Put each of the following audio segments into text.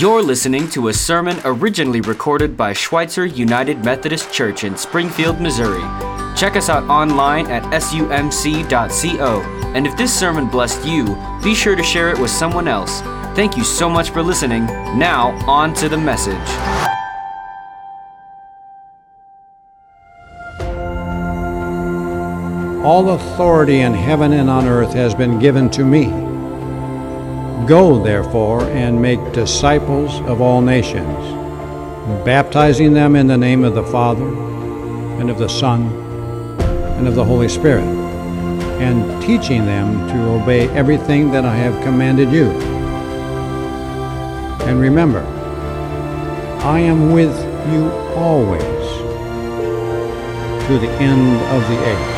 You're listening to a sermon originally recorded by Schweitzer United Methodist Church in Springfield, Missouri. Check us out online at sumc.co. And if this sermon blessed you, be sure to share it with someone else. Thank you so much for listening. Now, on to the message. All authority in heaven and on earth has been given to me. Go, therefore, and make disciples of all nations, baptizing them in the name of the Father, and of the Son, and of the Holy Spirit, and teaching them to obey everything that I have commanded you. And remember, I am with you always to the end of the age.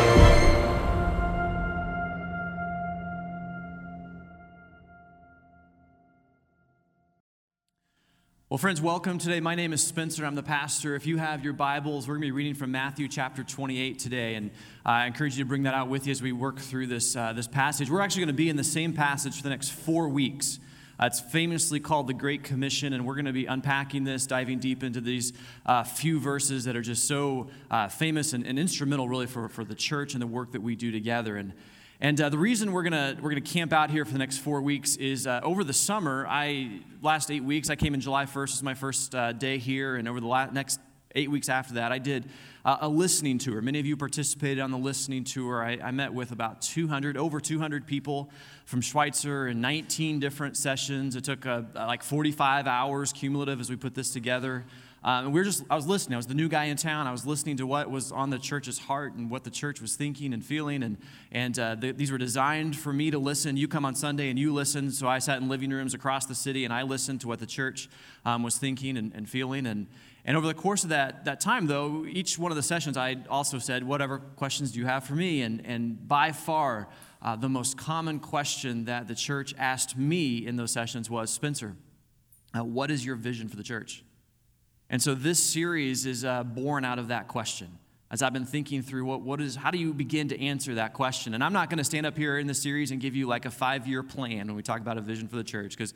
Well, friends, welcome today. My name is Spencer. I'm the pastor. If you have your Bibles, we're going to be reading from Matthew chapter 28 today, and I encourage you to bring that out with you as we work through this, uh, this passage. We're actually going to be in the same passage for the next four weeks. Uh, it's famously called the Great Commission, and we're going to be unpacking this, diving deep into these uh, few verses that are just so uh, famous and, and, instrumental, really, for, for the church and the work that we do together. And and uh, the reason we're gonna we're gonna camp out here for the next four weeks is uh, over the summer. I last eight weeks I came in July 1st is my first uh, day here, and over the last, next eight weeks after that, I did uh, a listening tour. Many of you participated on the listening tour. I, I met with about 200, over 200 people from Schweitzer in 19 different sessions. It took uh, like 45 hours cumulative as we put this together. Um, and we were just, I was listening. I was the new guy in town. I was listening to what was on the church's heart and what the church was thinking and feeling. And, and uh, the, these were designed for me to listen. You come on Sunday and you listen. So I sat in living rooms across the city and I listened to what the church um, was thinking and, and feeling. And, and over the course of that, that time, though, each one of the sessions, I also said, Whatever questions do you have for me? And, and by far, uh, the most common question that the church asked me in those sessions was Spencer, uh, what is your vision for the church? And so this series is uh, born out of that question. As I've been thinking through what, what is, how do you begin to answer that question? And I'm not going to stand up here in the series and give you like a five year plan when we talk about a vision for the church, because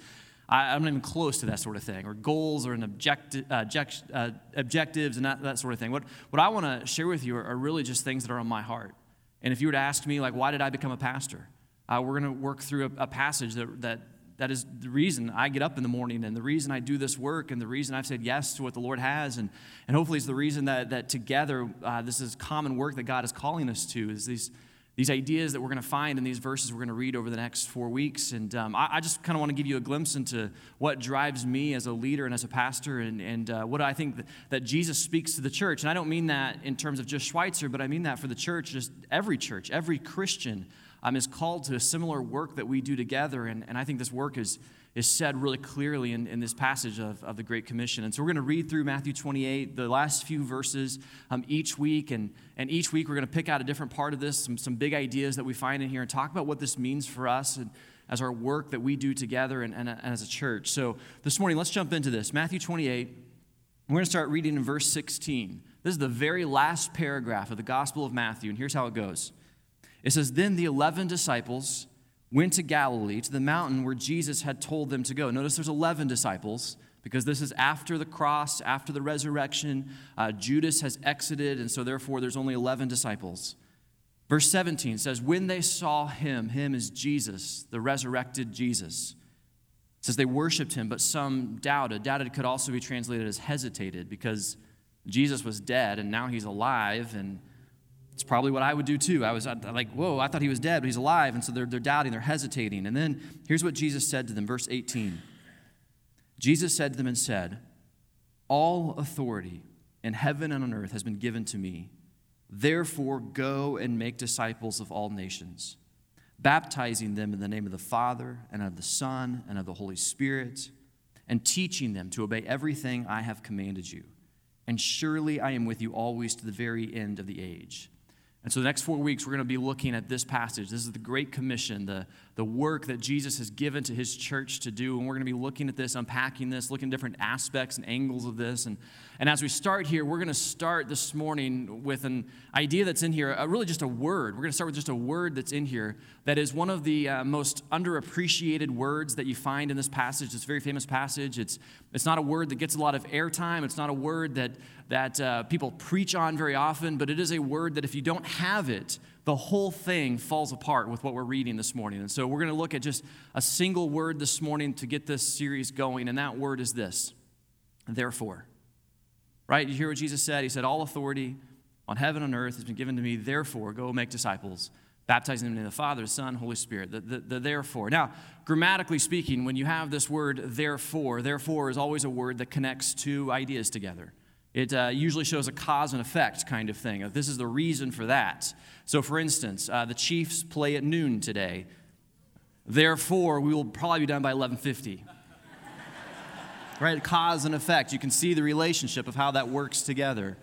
I'm not even close to that sort of thing, or goals or an object, uh, object, uh, objectives and that, that sort of thing. What, what I want to share with you are, are, really just things that are on my heart. And if you were to ask me, like, why did I become a pastor? Uh, we're going to work through a, a passage that, that that is the reason I get up in the morning and the reason I do this work and the reason I've said yes to what the Lord has. And, and hopefully, it's the reason that, that together uh, this is common work that God is calling us to, is these, these ideas that we're going to find in these verses we're going to read over the next four weeks. And um, I, I, just kind of want to give you a glimpse into what drives me as a leader and as a pastor and, and uh, what I think that, that, Jesus speaks to the church. And I don't mean that in terms of just Schweitzer, but I mean that for the church, just every church, every Christian um, is called to a similar work that we do together. And, and I think this work is, is said really clearly in, in this passage of, of the Great Commission. And so we're going to read through Matthew 28, the last few verses um, each week. And, and each week we're going to pick out a different part of this, some, some big ideas that we find in here, and talk about what this means for us and, as our work that we do together and, and, and as a church. So this morning, let's jump into this. Matthew 28, we're going to start reading in verse 16. This is the very last paragraph of the Gospel of Matthew, and here's how it goes. It says, Then the 11 disciples went to Galilee, to the mountain where Jesus had told them to go. Notice there's 11 disciples because this is after the cross, after the resurrection. Uh, Judas has exited, and so therefore there's only 11 disciples. Verse 17 says, When they saw him, him is Jesus, the resurrected Jesus. It says they worshiped him, but some doubted. Doubted could also be translated as hesitated because Jesus was dead and now he's alive and it's probably what I would do too. I was like, whoa, I thought he was dead, but he's alive. And so they're, they're doubting, they're hesitating. And then here's what Jesus said to them, verse 18. Jesus said to them and said, All authority in heaven and on earth has been given to me. Therefore, go and make disciples of all nations, baptizing them in the name of the Father and of the Son and of the Holy Spirit, and teaching them to obey everything I have commanded you. And surely I am with you always to the very end of the age. And so, the next four weeks, we're going to be looking at this passage. This is the Great Commission, the, the work that Jesus has given to his church to do. And we're going to be looking at this, unpacking this, looking at different aspects and angles of this. And, and as we start here, we're going to start this morning with an idea that's in here, uh, really just a word. We're going to start with just a word that's in here that is one of the uh, most underappreciated words that you find in this passage. This very famous passage. It's, it's not a word that gets a lot of airtime. It's not a word that, that uh, people preach on very often, but it is a word that if you don't have it, the whole thing falls apart with what we're reading this morning. And so we're going to look at just a single word this morning to get this series going, and that word is this therefore. Right? You hear what Jesus said? He said, All authority on heaven and earth has been given to me. Therefore, go make disciples baptizing them in the Father, Son, Holy Spirit. The, the, the, therefore. Now, grammatically speaking, when you have this word therefore, therefore is always a word that connects two ideas together. It uh, usually shows a cause and effect kind of thing. This is the reason for that. So, for instance, uh, the Chiefs play at noon today. Therefore, we will probably be done by 1150. right? Cause and effect. You can see the relationship of how that works together.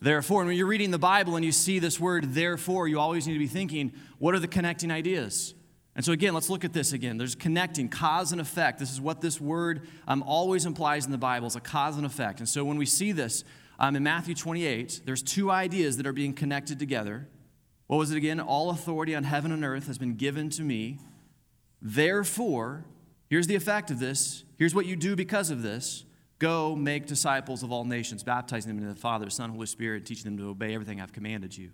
Therefore, and when you're reading the Bible and you see this word, therefore, you always need to be thinking, what are the connecting ideas? And so, again, let's look at this again. There's connecting, cause and effect. This is what this word um, always implies in the Bible is a cause and effect. And so, when we see this um, in Matthew 28, there's two ideas that are being connected together. What was it again? All authority on heaven and earth has been given to me. Therefore, here's the effect of this. Here's what you do because of this. Go make disciples of all nations, baptizing them in the Father, Son, Holy Spirit, teaching them to obey everything I've commanded you.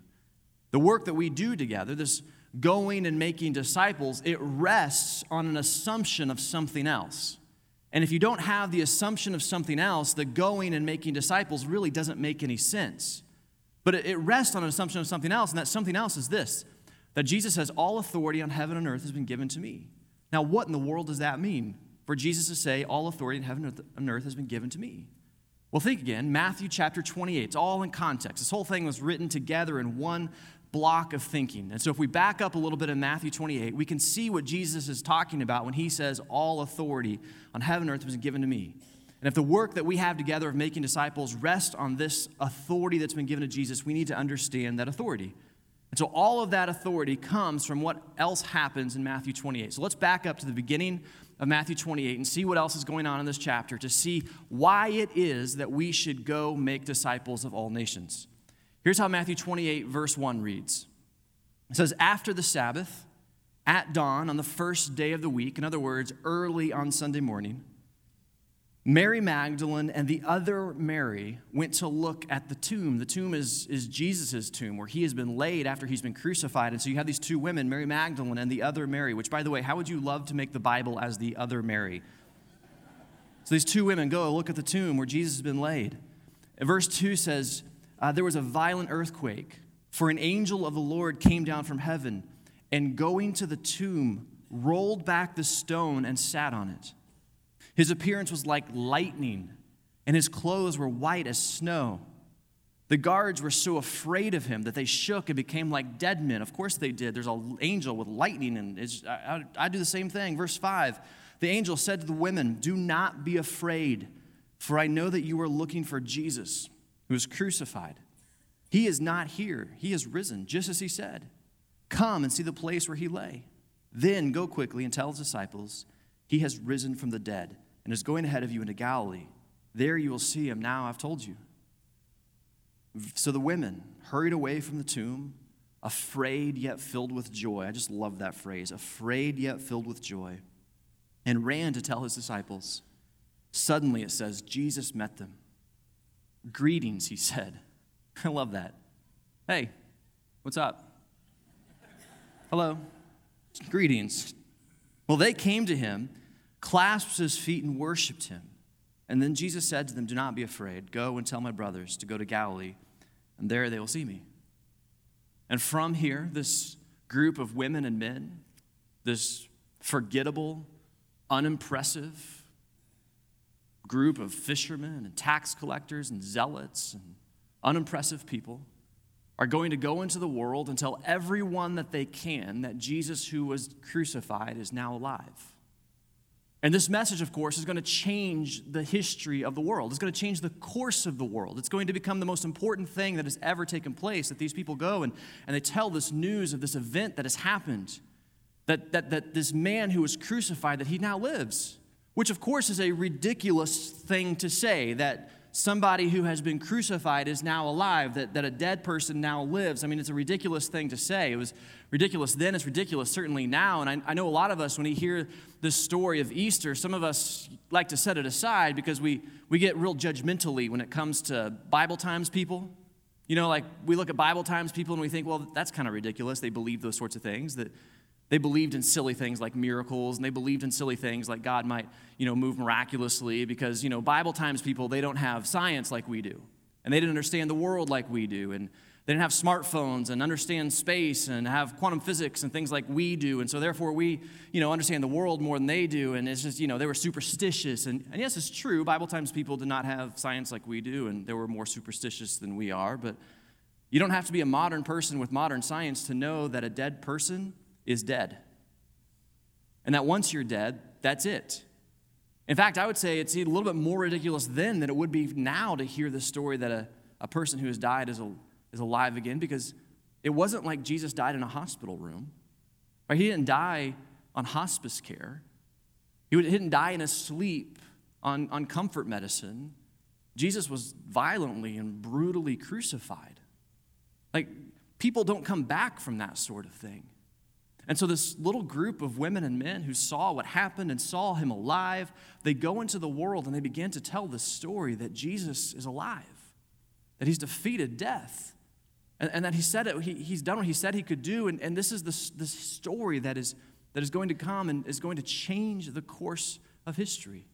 The work that we do together, this going and making disciples, it rests on an assumption of something else. And if you don't have the assumption of something else, the going and making disciples really doesn't make any sense. But it rests on an assumption of something else, and that something else is this that Jesus says, All authority on heaven and earth has been given to me. Now, what in the world does that mean? for Jesus to say, All authority in heaven and earth has been given to me. Well, think again, Matthew chapter 28. It's all in context. This whole thing was written together in one block of thinking. And so, if we back up a little bit in Matthew 28, we can see what Jesus is talking about when he says, All authority on heaven and earth was given to me. And if the work that we have together of making disciples rests on this authority that's been given to Jesus, we need to understand that authority. And so all of that authority comes from what else happens in Matthew 28. So let's back up to the beginning of Matthew 28 and see what else is going on in this chapter to see why it is that we should go make disciples of all nations. Here's how Matthew 28, verse 1 reads It says, After the Sabbath, at dawn on the first day of the week, in other words, early on Sunday morning, Mary Magdalene and the other Mary went to look at the tomb. The tomb is, is Jesus' tomb, where he has been laid after he's been crucified. And so you have these two women, Mary Magdalene and the other Mary, which, by the way, how would you love to make the Bible as the other Mary? So these two women go look at the tomb where Jesus has been laid. And verse 2 says, uh, There was a violent earthquake, for an angel of the Lord came down from heaven and going to the tomb, rolled back the stone and sat on it. His appearance was like lightning, and his clothes were white as snow. The guards were so afraid of him that they shook and became like dead men. Of course they did. There's an angel with lightning, and I, I, I do the same thing. Verse 5 The angel said to the women, Do not be afraid, for I know that you are looking for Jesus, who was crucified. He is not here, he is risen, just as he said. Come and see the place where he lay. Then go quickly and tell his disciples he has risen from the dead and is going ahead of you into Galilee. There you will see him. Now I've told you. So the women hurried away from the tomb, afraid yet filled with joy. I just love that phrase afraid yet filled with joy, and ran to tell his disciples. Suddenly, it says, Jesus met them. Greetings, he said. I love that. Hey, what's up? Hello. Greetings. Well, they came to him clasped his feet and worshiped him. And then Jesus said to them, Do not be afraid. Go and tell my brothers to go to Galilee, and there they will see me. And from here, this group of women and men, this forgettable, unimpressive group of fishermen and tax collectors and zealots and unimpressive people, are going to go into the world and tell everyone that they can that Jesus, who was crucified, is now alive. And this message, of course, is going to change the history of the world. It's going to change the course of the world. It's going to become the most important thing that has ever taken place that these people go and, and they tell this news of this event that has happened. That, that, that this man who was crucified, that he now lives. Which, of course, is a ridiculous thing to say that somebody who has been crucified is now alive, that, that a dead person now lives. I mean, it's a ridiculous thing to say. It was ridiculous then, it's ridiculous certainly now. And I, I know a lot of us, when we hear this story of Easter, some of us like to set it aside because we, we get real judgmentally when it comes to Bible times people. You know, like we look at Bible times people and we think, well, that's kind of ridiculous. They believe those sorts of things. That they believed in silly things like miracles, and they believed in silly things like God might, you know, move miraculously because, you know, Bible times people, they don't have science like we do. And they didn't understand the world like we do. And they didn't have smartphones and understand space and have quantum physics and things like we do. And so therefore we, you know, understand the world more than they do. And it's just, you know, they were superstitious. And, and yes, it's true. Bible times people did not have science like we do, and they were more superstitious than we are. But you don't have to be a modern person with modern science to know that a dead person is dead. And that once you're dead, that's it. In fact, I would say it's a little bit more ridiculous then than it would be now to hear the story that a, a person who has died is, a, is alive again because it wasn't like Jesus died in a hospital room. Right? He didn't die on hospice care, he didn't die in his sleep on, on comfort medicine. Jesus was violently and brutally crucified. Like, people don't come back from that sort of thing. And so, this little group of women and men who saw what happened and saw him alive, they go into the world and they begin to tell the story that Jesus is alive, that he's defeated death, and, and that he said it, he, he's done what he said he could do. And, and this is the, the story that is, that is going to come and is going to change the course of history.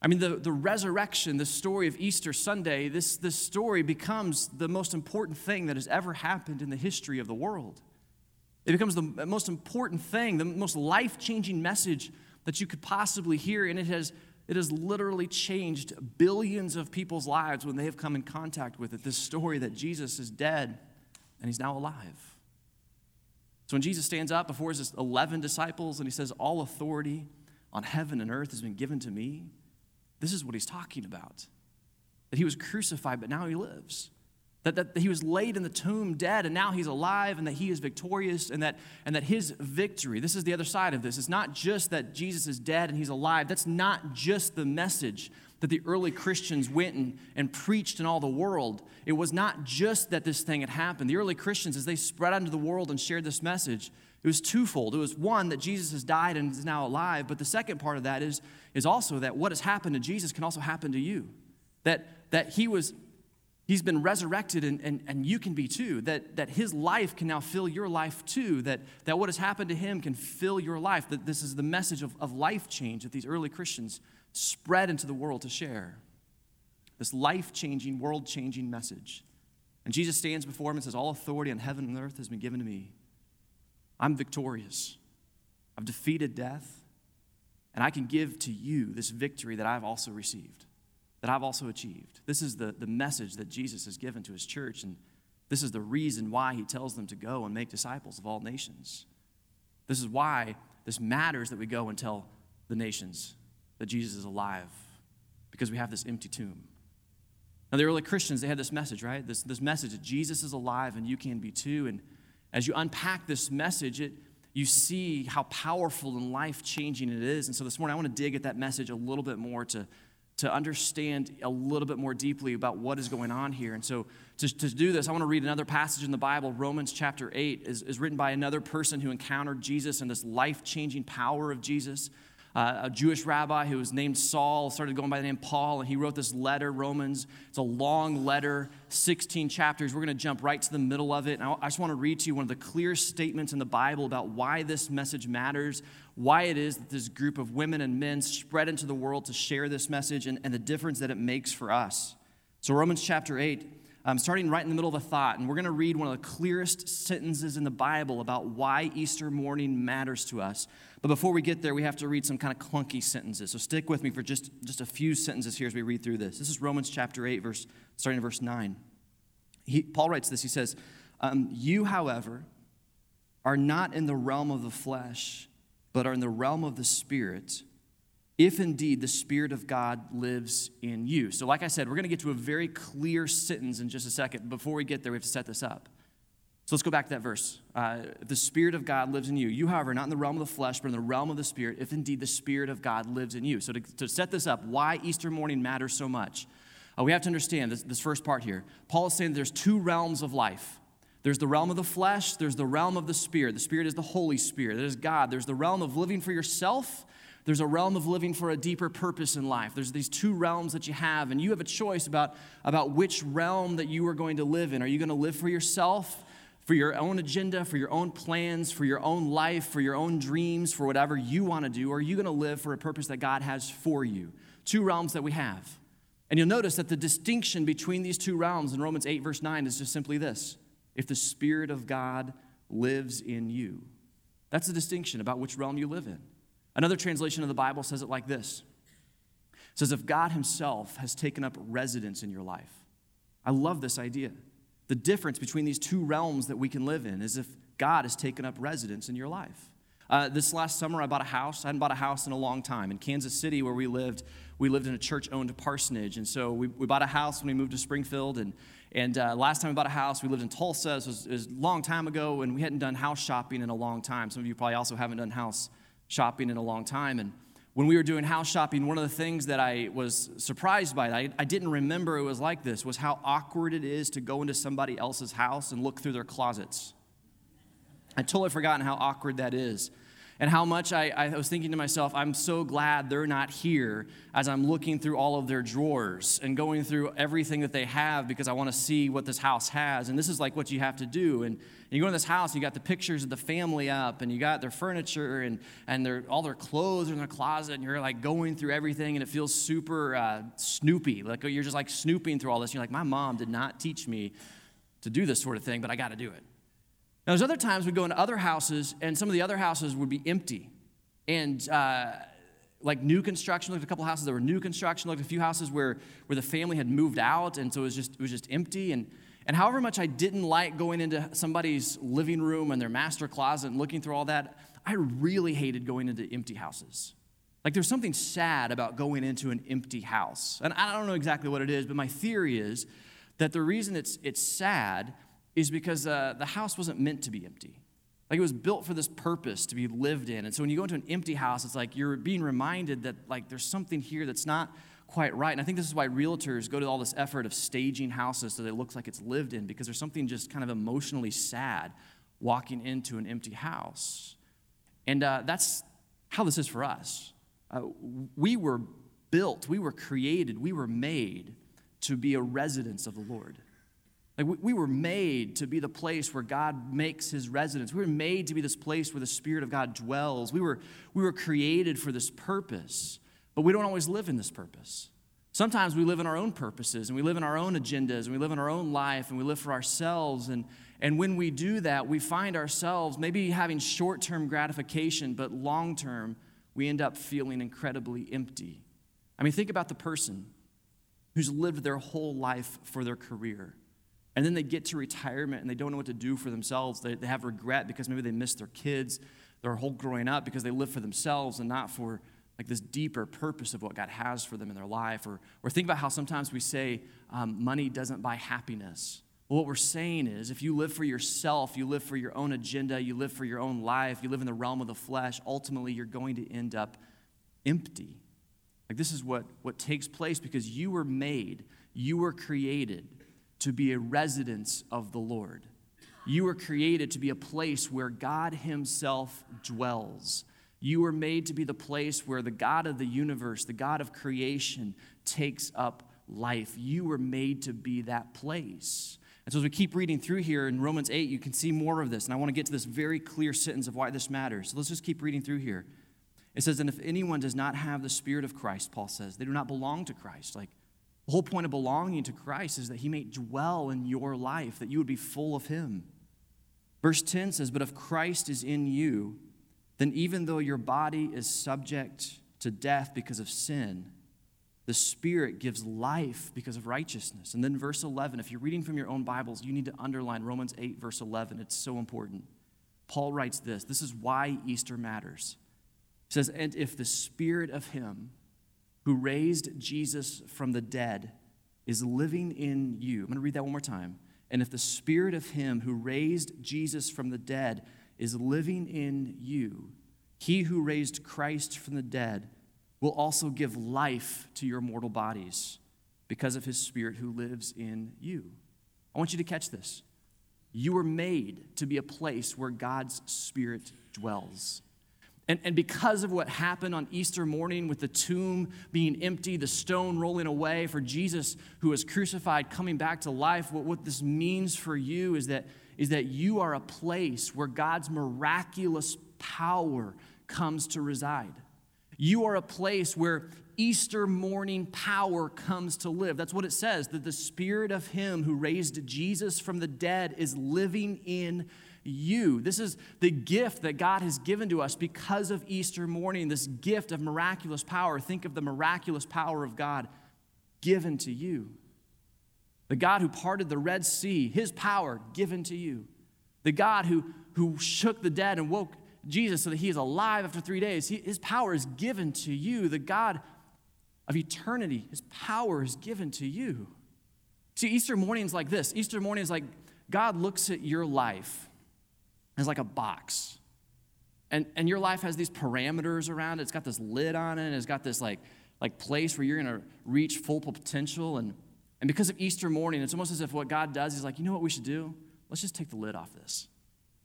I mean, the, the resurrection, the story of Easter Sunday, this, this story becomes the most important thing that has ever happened in the history of the world. It becomes the most important thing, the most life changing message that you could possibly hear. And it has, it has literally changed billions of people's lives when they have come in contact with it. This story that Jesus is dead and he's now alive. So when Jesus stands up before his 11 disciples and he says, All authority on heaven and earth has been given to me, this is what he's talking about. That he was crucified, but now he lives. That, that he was laid in the tomb dead and now he's alive and that he is victorious and that, and that his victory, this is the other side of this. It's not just that Jesus is dead and he's alive. That's not just the message that the early Christians went and, and preached in all the world. It was not just that this thing had happened. The early Christians, as they spread out into the world and shared this message, it was twofold. It was one, that Jesus has died and is now alive. But the second part of that is, is also that what has happened to Jesus can also happen to you. That, that he was He's been resurrected, and, and, and you can be too. That, that his life can now fill your life too. That, that what has happened to him can fill your life. That this is the message of, of life change that these early Christians spread into the world to share. This life changing, world changing message. And Jesus stands before him and says, All authority on heaven and earth has been given to me. I'm victorious. I've defeated death, and I can give to you this victory that I've also received that I've also achieved. This is the, the message that Jesus has given to his church, and this is the reason why he tells them to go and make disciples of all nations. This is why this matters that we go and tell the nations that Jesus is alive, because we have this empty tomb. Now, the early Christians, they had this message, right? This, this message that Jesus is alive and you can be too. And as you unpack this message, it, you see how powerful and life changing it is. And so this morning, I want to dig at that message a little bit more to to understand a little bit more deeply about what is going on here. And so, to, to do this, I want to read another passage in the Bible. Romans chapter 8 is, is written by another person who encountered Jesus and this life changing power of Jesus. Uh, a Jewish rabbi who was named Saul started going by the name Paul, and he wrote this letter, Romans. It's a long letter, 16 chapters. We're going to jump right to the middle of it. And I, I just want to read to you one of the clear statements in the Bible about why this message matters, why it is that this group of women and men spread into the world to share this message, and, and the difference that it makes for us. So, Romans chapter 8, um, starting right in the middle of a thought, and we're going to read one of the clearest sentences in the Bible about why Easter morning matters to us. But before we get there, we have to read some kind of clunky sentences. So stick with me for just, just a few sentences here as we read through this. This is Romans chapter 8, verse, starting in verse 9. He, Paul writes this He says, um, You, however, are not in the realm of the flesh, but are in the realm of the Spirit if indeed the Spirit of God lives in you. So, like I said, we're going to get to a very clear sentence in just a second. Before we get there, we have to set this up. So let's go back to that verse. Uh, the Spirit of God lives in you. You, however, not in the realm of the flesh, but in the realm of the Spirit, if indeed the Spirit of God lives in you. So, to, to set this up, why Easter morning matters so much. Uh, we have to understand this, this first part here. Paul is saying there's two realms of life. There's the realm of the flesh, there's the realm of the spirit. The spirit is the Holy Spirit, that is God. There's the realm of living for yourself, there's a realm of living for a deeper purpose in life. There's these two realms that you have, and you have a choice about, about which realm that you are going to live in. Are you going to live for yourself, for your own agenda, for your own plans, for your own life, for your own dreams, for whatever you want to do? Or are you going to live for a purpose that God has for you? Two realms that we have. And you'll notice that the distinction between these two realms in Romans 8, verse 9, is just simply this if the Spirit of God lives in you. That's the distinction about which realm you live in. Another translation of the Bible says it like this it says, If God Himself has taken up residence in your life. I love this idea. The difference between these two realms that we can live in is if God has taken up residence in your life. Uh, this last summer, I bought a house. I hadn't bought a house in a long time. In Kansas City, where we lived, we lived in a church owned parsonage. And so we, we bought a house when we moved to Springfield. And, and uh, last time we bought a house, we lived in Tulsa. This was, was, a long time ago, and we hadn't done house shopping in a long time. Some of you probably also haven't done house shopping in a long time. And when we were doing house shopping, one of the things that I was surprised by, I, I didn't remember it was like this, was how awkward it is to go into somebody else's house and look through their closets. I totally forgotten how awkward that is and how much I, I, was thinking to myself, I'm so glad they're not here as I'm looking through all of their drawers and going through everything that they have because I want to see what this house has. And this is like what you have to do. And, and you go in this house, you got the pictures of the family up, and you got their furniture and, and their, all their clothes in their closet, and you're like going through everything, and it feels super uh, snoopy. Like you're just like snooping through all this. And you're like, my mom did not teach me to do this sort of thing, but I got to do it. Now, there's other times we'd go into other houses, and some of the other houses would be empty. And uh, like new construction, looked at a couple houses that were new construction, looked at a few houses where, where the family had moved out, and so it was just, it was just empty. And, and however much I didn't like going into somebody's living room and their master closet and looking through all that, I really hated going into empty houses. Like there's something sad about going into an empty house. And I don't know exactly what it is, but my theory is that the reason it's, it's sad is because uh, the house wasn't meant to be empty. Like it was built for this purpose to be lived in. And so when you go into an empty house, it's like you're being reminded that like there's something here that's not quite right. And I think this is why realtors go to all this effort of staging houses so that it looks like it's lived in because there's something just kind of emotionally sad walking into an empty house. And uh, that's how this is for us. Uh, we were built, we were created, we were made to be a residence of the Lord. Like we, we were made to be the place where God makes his residence. We were made to be this place where the Spirit of God dwells. We were, we were created for this purpose, but we don't always live in this purpose. Sometimes we live in our own purposes and we live in our own agendas and we live in our own life and we live for ourselves. And, and when we do that, we find ourselves maybe having short term gratification, but long term, we end up feeling incredibly empty. I mean, think about the person who's lived their whole life for their career and then they get to retirement and they don't know what to do for themselves. They, they have regret because maybe they missed their kids, their whole growing up because they live for themselves and not for like this deeper purpose of what God has for them in their life. Or, or think about how sometimes we say um, money doesn't buy happiness. Well, what we're saying is if you live for yourself, you live for your own agenda, you live for your own life, you live in the realm of the flesh, ultimately you're going to end up empty. Like this is what, what takes place because you were made, you were created to be a residence of the Lord. You were created to be a place where God Himself dwells. You were made to be the place where the God of the universe, the God of creation, takes up life. You were made to be that place. And so, as we keep reading through here in Romans 8, you can see more of this. And I want to get to this very clear sentence of why this matters. So, let's just keep reading through here. It says, And if anyone does not have the Spirit of Christ, Paul says, they do not belong to Christ. Like, the whole point of belonging to Christ is that he may dwell in your life, that you would be full of him. Verse 10 says, But if Christ is in you, then even though your body is subject to death because of sin, the Spirit gives life because of righteousness. And then verse 11, if you're reading from your own Bibles, you need to underline Romans 8, verse 11. It's so important. Paul writes this this is why Easter matters. He says, And if the Spirit of Him, who raised Jesus from the dead is living in you. I'm going to read that one more time. And if the spirit of him who raised Jesus from the dead is living in you, he who raised Christ from the dead will also give life to your mortal bodies because of his spirit who lives in you. I want you to catch this. You were made to be a place where God's spirit dwells. And, and because of what happened on Easter morning with the tomb being empty, the stone rolling away, for Jesus who was crucified coming back to life, what, what this means for you is that, is that you are a place where God's miraculous power comes to reside. You are a place where Easter morning power comes to live. That's what it says, that the spirit of him who raised Jesus from the dead is living in you. This is the gift that God has given to us because of Easter morning, this gift of miraculous power. Think of the miraculous power of God given to you. The God who parted the Red Sea, his power given to you. The God who, who shook the dead and woke Jesus so that he is alive after three days, he, his power is given to you. The God of eternity, his power is given to you. See, Easter morning is like this Easter morning is like God looks at your life is like a box. And, and your life has these parameters around it. It's got this lid on it. It's got this like, like place where you're going to reach full potential. And, and because of Easter morning, it's almost as if what God does is like, you know what we should do? Let's just take the lid off this.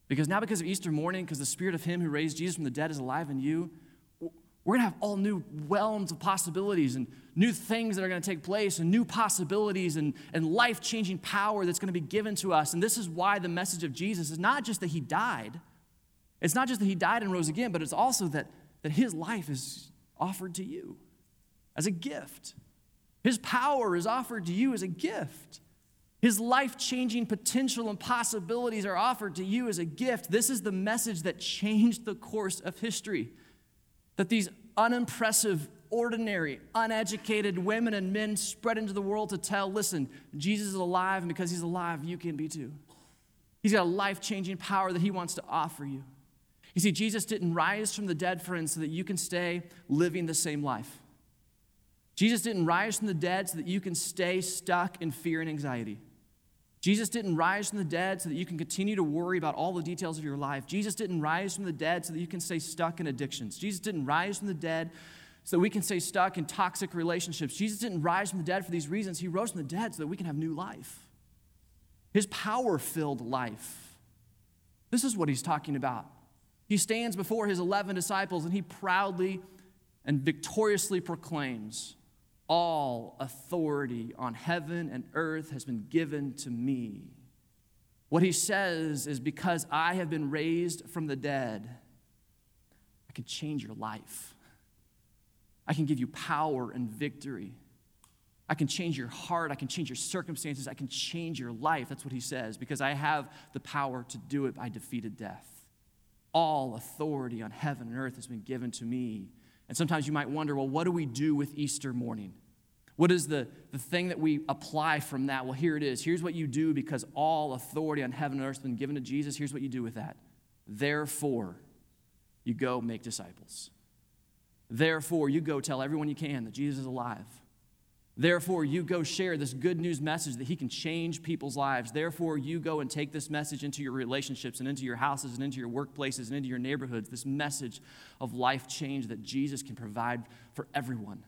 Because now, because of Easter morning, because the spirit of Him who raised Jesus from the dead is alive in you, we're going to have all new realms of possibilities and new things that are going to take place and new possibilities and, and life changing power that's going to be given to us. And this is why the message of Jesus is not just that he died, it's not just that he died and rose again, but it's also that, that his life is offered to you as a gift. His power is offered to you as a gift. His life changing potential and possibilities are offered to you as a gift. This is the message that changed the course of history that these unimpressive, ordinary, uneducated women and men spread into the world to tell listen, Jesus is alive, and because he's alive, you can be too. He's got a life changing power that he wants to offer you. You see, Jesus didn't rise from the dead, friends, so that you can stay living the same life. Jesus didn't rise from the dead so that you can stay stuck in fear and anxiety. Jesus didn't rise from the dead so that you can continue to worry about all the details of your life. Jesus didn't rise from the dead so that you can stay stuck in addictions. Jesus didn't rise from the dead so that we can stay stuck in toxic relationships. Jesus didn't rise from the dead for these reasons. He rose from the dead so that we can have new life. His power filled life. This is what he's talking about. He stands before his 11 disciples and he proudly and victoriously proclaims all authority on heaven and earth has been given to me. What he says is because I have been raised from the dead, I can change your life. I can give you power and victory. I can change your heart. I can change your circumstances. I can change your life. That's what he says, because I have the power to do it. I defeated death. All authority on heaven and earth has been given to me. And sometimes you might wonder well, what do we do with Easter morning? What is the, the thing that we apply from that? Well, here it is. Here's what you do because all authority on heaven and earth has been given to Jesus. Here's what you do with that. Therefore, you go make disciples. Therefore, you go tell everyone you can that Jesus is alive. Therefore, you go share this good news message that He can change people's lives. Therefore, you go and take this message into your relationships and into your houses and into your workplaces and into your neighborhoods. This message of life change that Jesus can provide for everyone.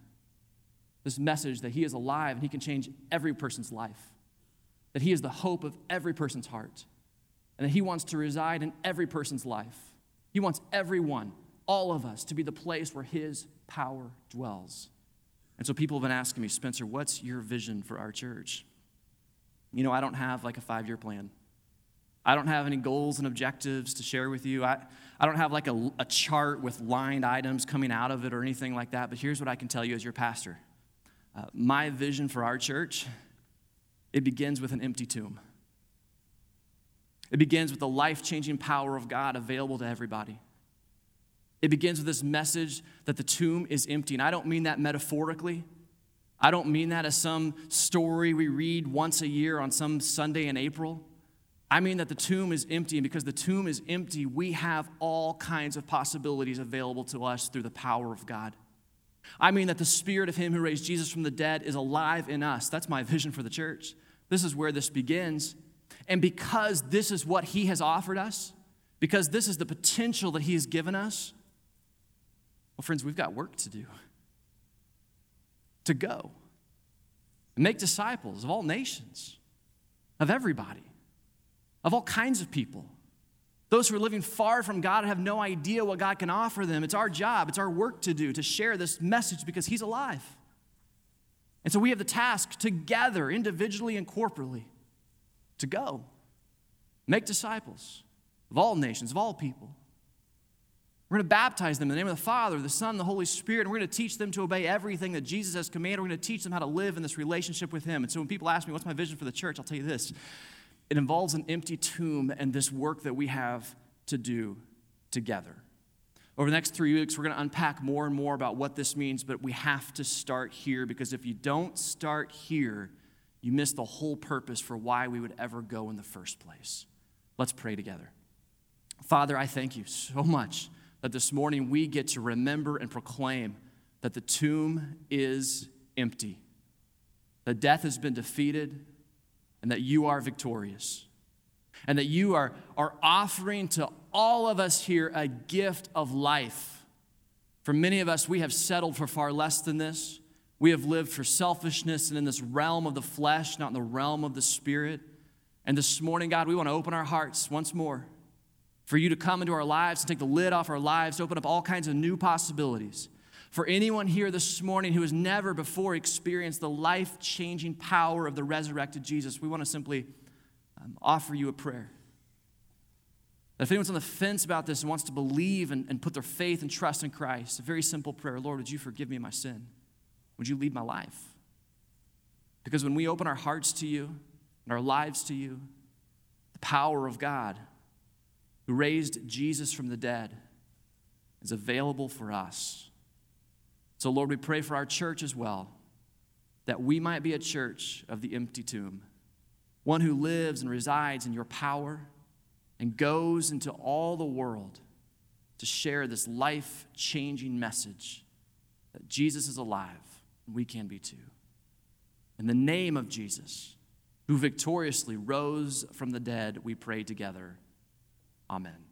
This message that He is alive and He can change every person's life, that He is the hope of every person's heart, and that He wants to reside in every person's life. He wants everyone, all of us, to be the place where His power dwells. And so people have been asking me, Spencer, what's your vision for our church? You know, I don't have like a five year plan. I don't have any goals and objectives to share with you. I, I don't have like a, a chart with lined items coming out of it or anything like that. But here's what I can tell you as your pastor uh, my vision for our church it begins with an empty tomb. It begins with the life changing power of God available to everybody. It begins with this message that the tomb is empty. And I don't mean that metaphorically. I don't mean that as some story we read once a year on some Sunday in April. I mean that the tomb is empty, and because the tomb is empty, we have all kinds of possibilities available to us through the power of God. I mean that the spirit of Him who raised Jesus from the dead is alive in us. That's my vision for the church. This is where this begins. And because this is what He has offered us, because this is the potential that He has given us, well, friends, we've got work to do. To go. and make disciples of all nations, of everybody, of all kinds of people. Those who are living far from God have no idea what God can offer them. It's our job, it's our work to do to share this message because He's alive. And so we have the task together, individually and corporately, to go make disciples of all nations, of all people. We're going to baptize them in the name of the Father, the Son, the Holy Spirit, and we're going to teach them to obey everything that Jesus has commanded. We're going to teach them how to live in this relationship with Him. And so when people ask me, What's my vision for the church? I'll tell you this it involves an empty tomb and this work that we have to do together. Over the next three weeks, we're going to unpack more and more about what this means, but we have to start here because if you don't start here, you miss the whole purpose for why we would ever go in the first place. Let's pray together. Father, I thank you so much that this morning we get to remember and proclaim that the tomb is empty, that death has been defeated, and that you are victorious, and that you are, are offering to all of us here a gift of life. For many of us, we have settled for far less than this. We have lived for selfishness and in this realm of the flesh, not in the realm of the spirit. And this morning, God, we want to open our hearts once more for you to come into our lives and take the lid off our lives, to open up all kinds of new possibilities. For anyone here this morning who has never before experienced the life changing power of the resurrected Jesus, we want to simply um, offer you a prayer. That if anyone's on the fence about this and wants to believe and, and put their faith and trust in Christ, a very simple prayer Lord, would you forgive me my sin? Would you lead my life? Because when we open our hearts to you and our lives to you, the power of God who raised Jesus from the dead is available for us. So, Lord, we pray for our church as well, that we might be a church of the empty tomb, one who lives and resides in your power and goes into all the world to share this life changing message that Jesus is alive and we can be too. In the name of Jesus, who victoriously rose from the dead, we pray together. Amen.